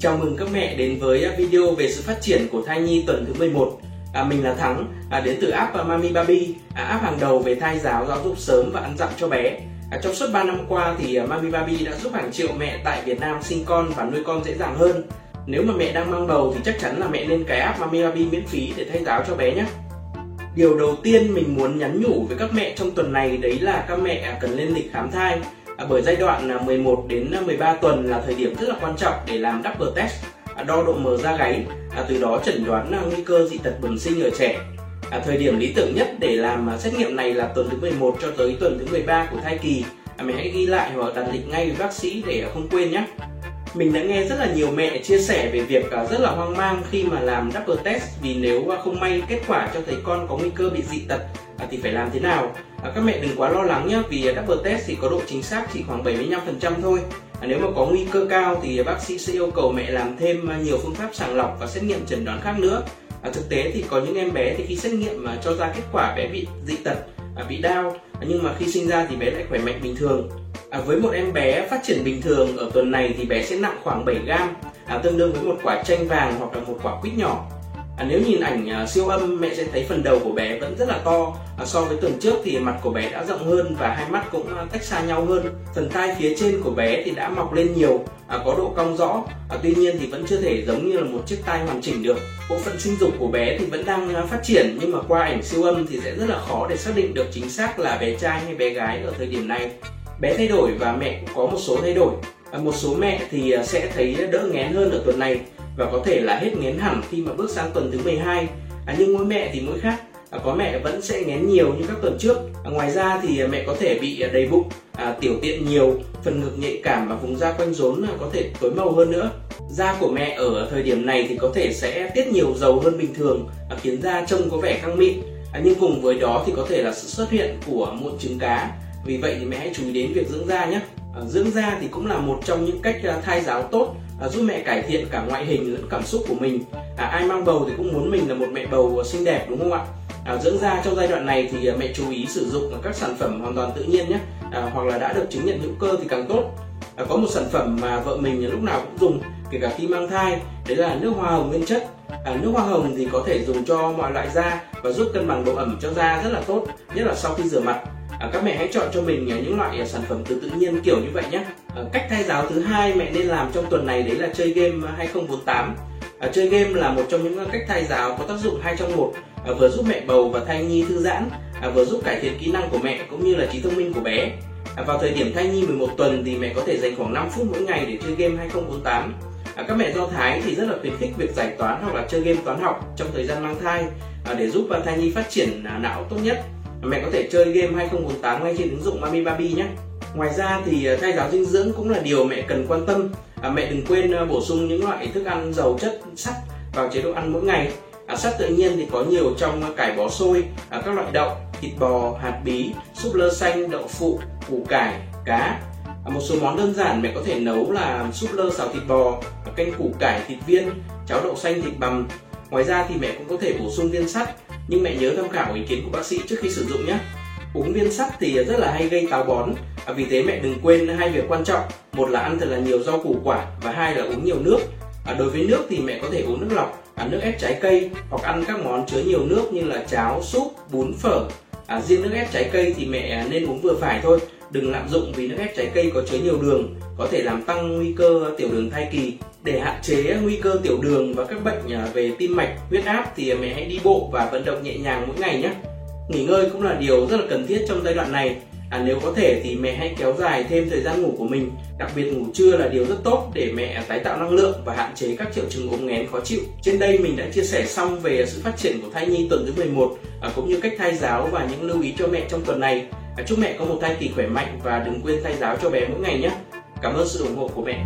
Chào mừng các mẹ đến với video về sự phát triển của thai nhi tuần thứ 11. À, mình là Thắng, à, đến từ app à, Mami Baby, à, app hàng đầu về thai giáo, giáo dục sớm và ăn dặm cho bé. À, trong suốt 3 năm qua thì à, Mami Baby đã giúp hàng triệu mẹ tại Việt Nam sinh con và nuôi con dễ dàng hơn. Nếu mà mẹ đang mang bầu thì chắc chắn là mẹ nên cái app Mami Baby miễn phí để thay giáo cho bé nhé. Điều đầu tiên mình muốn nhắn nhủ với các mẹ trong tuần này đấy là các mẹ cần lên lịch khám thai À, bởi giai đoạn 11 đến 13 tuần là thời điểm rất là quan trọng để làm double test à, đo độ mờ da gáy à, từ đó chẩn đoán nguy cơ dị tật bẩm sinh ở trẻ. À, thời điểm lý tưởng nhất để làm xét nghiệm này là tuần thứ 11 cho tới tuần thứ 13 của thai kỳ. À, mẹ hãy ghi lại hoặc đặt lịch ngay với bác sĩ để không quên nhé. Mình đã nghe rất là nhiều mẹ chia sẻ về việc rất là hoang mang khi mà làm double test vì nếu không may kết quả cho thấy con có nguy cơ bị dị tật thì phải làm thế nào? À, các mẹ đừng quá lo lắng nhé vì double test thì có độ chính xác chỉ khoảng 75% thôi. À, nếu mà có nguy cơ cao thì bác sĩ sẽ yêu cầu mẹ làm thêm à, nhiều phương pháp sàng lọc và xét nghiệm chẩn đoán khác nữa. À, thực tế thì có những em bé thì khi xét nghiệm mà cho ra kết quả bé bị dị tật à, bị đau à, nhưng mà khi sinh ra thì bé lại khỏe mạnh bình thường. À, với một em bé phát triển bình thường ở tuần này thì bé sẽ nặng khoảng 7 gram à, tương đương với một quả chanh vàng hoặc là một quả quýt nhỏ. À, nếu nhìn ảnh à, siêu âm mẹ sẽ thấy phần đầu của bé vẫn rất là to. À, so với tuần trước thì mặt của bé đã rộng hơn và hai mắt cũng à, tách xa nhau hơn. Phần tai phía trên của bé thì đã mọc lên nhiều à, có độ cong rõ. À, tuy nhiên thì vẫn chưa thể giống như là một chiếc tai hoàn chỉnh được. Bộ phận sinh dục của bé thì vẫn đang à, phát triển nhưng mà qua ảnh siêu âm thì sẽ rất là khó để xác định được chính xác là bé trai hay bé gái ở thời điểm này. Bé thay đổi và mẹ cũng có một số thay đổi. À, một số mẹ thì à, sẽ thấy đỡ ngén hơn ở tuần này và có thể là hết ngén hẳn khi mà bước sang tuần thứ 12 à, nhưng mỗi mẹ thì mỗi khác. À, có mẹ vẫn sẽ ngén nhiều như các tuần trước. À, ngoài ra thì à, mẹ có thể bị à, đầy bụng à, tiểu tiện nhiều phần ngực nhạy cảm và vùng da quanh rốn à, có thể tối màu hơn nữa. Da của mẹ ở thời điểm này thì có thể sẽ tiết nhiều dầu hơn bình thường à, khiến da trông có vẻ căng mịn. À, nhưng cùng với đó thì có thể là sự xuất hiện của mụn trứng cá. Vì vậy thì mẹ hãy chú ý đến việc dưỡng da nhé. À, dưỡng da thì cũng là một trong những cách thai giáo tốt à, giúp mẹ cải thiện cả ngoại hình lẫn cảm xúc của mình. À, ai mang bầu thì cũng muốn mình là một mẹ bầu xinh đẹp đúng không ạ? À, dưỡng da trong giai đoạn này thì à, mẹ chú ý sử dụng các sản phẩm hoàn toàn tự nhiên nhé. À, hoặc là đã được chứng nhận hữu cơ thì càng tốt. À, có một sản phẩm mà vợ mình lúc nào cũng dùng kể cả khi mang thai đấy là nước hoa hồng nguyên chất. À, nước hoa hồng thì có thể dùng cho mọi loại da và giúp cân bằng độ ẩm cho da rất là tốt nhất là sau khi rửa mặt à, các mẹ hãy chọn cho mình à, những loại à, sản phẩm từ tự nhiên kiểu như vậy nhé. À, cách thay giáo thứ hai mẹ nên làm trong tuần này đấy là chơi game à, 2048 à, chơi game là một trong những cách thay giáo có tác dụng hai trong một. À, vừa giúp mẹ bầu và thai nhi thư giãn à, vừa giúp cải thiện kỹ năng của mẹ cũng như là trí thông minh của bé. À, vào thời điểm thai nhi 11 tuần thì mẹ có thể dành khoảng 5 phút mỗi ngày để chơi game 2048 à, các mẹ do thái thì rất là khuyến khích việc giải toán hoặc là chơi game toán học trong thời gian mang thai à, để giúp thai nhi phát triển não tốt nhất mẹ có thể chơi game 2048 ngay trên ứng dụng Mami Baby nhé. Ngoài ra thì à, thay giáo dinh dưỡng cũng là điều mẹ cần quan tâm. À, mẹ đừng quên à, bổ sung những loại thức ăn giàu chất sắt vào chế độ ăn mỗi ngày. À, sắt tự nhiên thì có nhiều trong à, cải bó xôi à, các loại đậu thịt bò hạt bí súp lơ xanh đậu phụ củ cải cá. À, một số món đơn giản mẹ có thể nấu là súp lơ xào thịt bò canh củ cải thịt viên cháo đậu xanh thịt bằm. Ngoài ra thì mẹ cũng có thể bổ sung viên sắt nhưng mẹ nhớ tham khảo ý kiến của bác sĩ trước khi sử dụng nhé. Uống viên sắt thì rất là hay gây táo bón. À, vì thế mẹ đừng quên hai việc quan trọng. Một là ăn thật là nhiều rau củ quả và hai là uống nhiều nước. À, đối với nước thì mẹ có thể uống nước lọc à, nước ép trái cây hoặc ăn các món chứa nhiều nước như là cháo súp bún phở. À, riêng nước ép trái cây thì mẹ nên uống vừa phải thôi đừng lạm dụng vì nước ép trái cây có chứa nhiều đường, có thể làm tăng nguy cơ tiểu đường thai kỳ. Để hạn chế nguy cơ tiểu đường và các bệnh à, về tim mạch, huyết áp thì mẹ hãy đi bộ và vận động nhẹ nhàng mỗi ngày nhé. Nghỉ ngơi cũng là điều rất là cần thiết trong giai đoạn này à, nếu có thể thì mẹ hãy kéo dài thêm thời gian ngủ của mình. Đặc biệt ngủ trưa là điều rất tốt để mẹ tái tạo năng lượng và hạn chế các triệu chứng ốm nghén khó chịu. Trên đây mình đã chia sẻ xong về sự phát triển của thai nhi tuần thứ 11 à, cũng như cách thai giáo và những lưu ý cho mẹ trong tuần này. À, chúc mẹ có một thai kỳ khỏe mạnh và đừng quên thai giáo cho bé mỗi ngày nhé. Cảm ơn sự ủng hộ của mẹ.